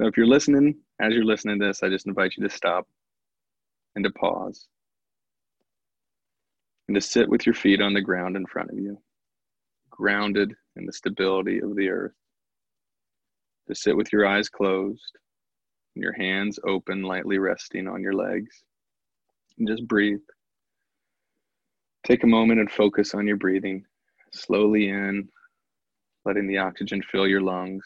So if you're listening, as you're listening to this, I just invite you to stop and to pause and to sit with your feet on the ground in front of you, grounded in the stability of the earth. To sit with your eyes closed and your hands open, lightly resting on your legs, and just breathe. Take a moment and focus on your breathing. Slowly in, letting the oxygen fill your lungs.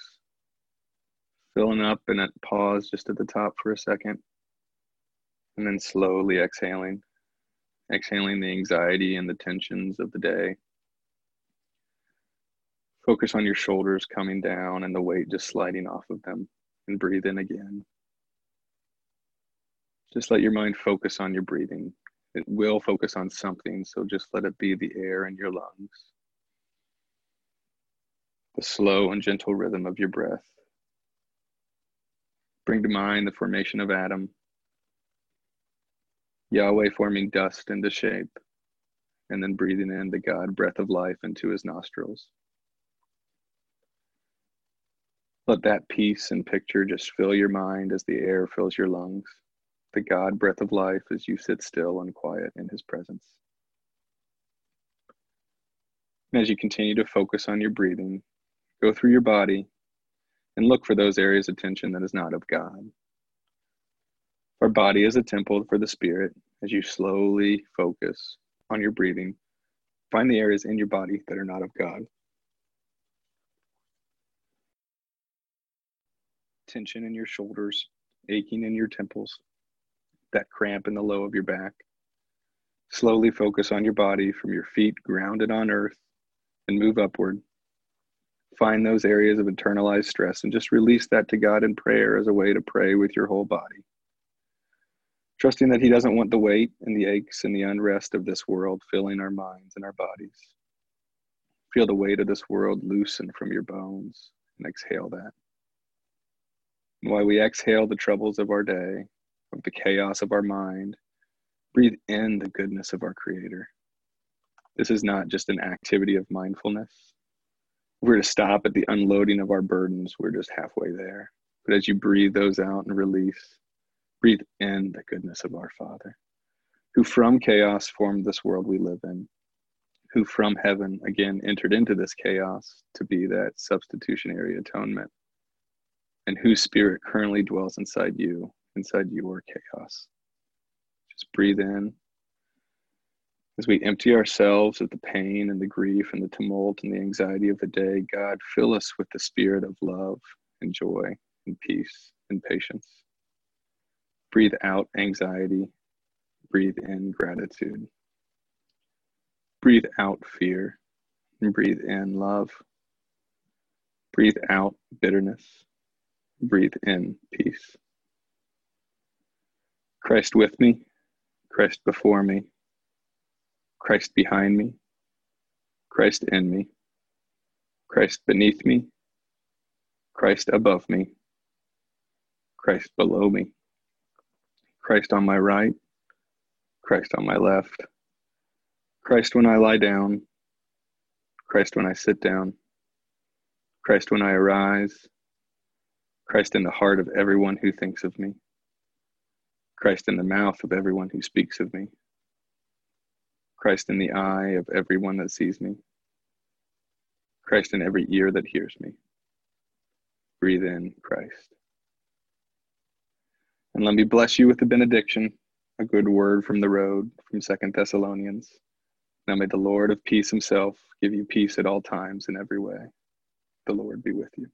Filling up and at pause just at the top for a second. And then slowly exhaling. Exhaling the anxiety and the tensions of the day. Focus on your shoulders coming down and the weight just sliding off of them. And breathe in again. Just let your mind focus on your breathing. It will focus on something, so just let it be the air in your lungs, the slow and gentle rhythm of your breath. Bring to mind the formation of Adam, Yahweh forming dust into shape, and then breathing in the God breath of life into his nostrils. Let that peace and picture just fill your mind as the air fills your lungs the God breath of life as you sit still and quiet in his presence. And as you continue to focus on your breathing, go through your body and look for those areas of tension that is not of God. Our body is a temple for the Spirit. As you slowly focus on your breathing, find the areas in your body that are not of God. Tension in your shoulders, aching in your temples, that cramp in the low of your back. Slowly focus on your body from your feet grounded on earth and move upward. Find those areas of internalized stress and just release that to God in prayer as a way to pray with your whole body. Trusting that He doesn't want the weight and the aches and the unrest of this world filling our minds and our bodies. Feel the weight of this world loosen from your bones and exhale that. And while we exhale the troubles of our day, of the chaos of our mind, breathe in the goodness of our Creator. This is not just an activity of mindfulness. We're to stop at the unloading of our burdens, we're just halfway there. But as you breathe those out and release, breathe in the goodness of our Father, who from chaos formed this world we live in, who from heaven again entered into this chaos to be that substitutionary atonement, and whose spirit currently dwells inside you inside your chaos. Just breathe in. As we empty ourselves of the pain and the grief and the tumult and the anxiety of the day, God, fill us with the spirit of love and joy and peace and patience. Breathe out anxiety. Breathe in gratitude. Breathe out fear and breathe in love. Breathe out bitterness. Breathe in peace. Christ with me, Christ before me, Christ behind me, Christ in me, Christ beneath me, Christ above me, Christ below me, Christ on my right, Christ on my left, Christ when I lie down, Christ when I sit down, Christ when I arise, Christ in the heart of everyone who thinks of me. Christ in the mouth of everyone who speaks of me, Christ in the eye of everyone that sees me, Christ in every ear that hears me. Breathe in Christ. And let me bless you with the benediction, a good word from the road from Second Thessalonians. Now may the Lord of peace himself give you peace at all times in every way. The Lord be with you.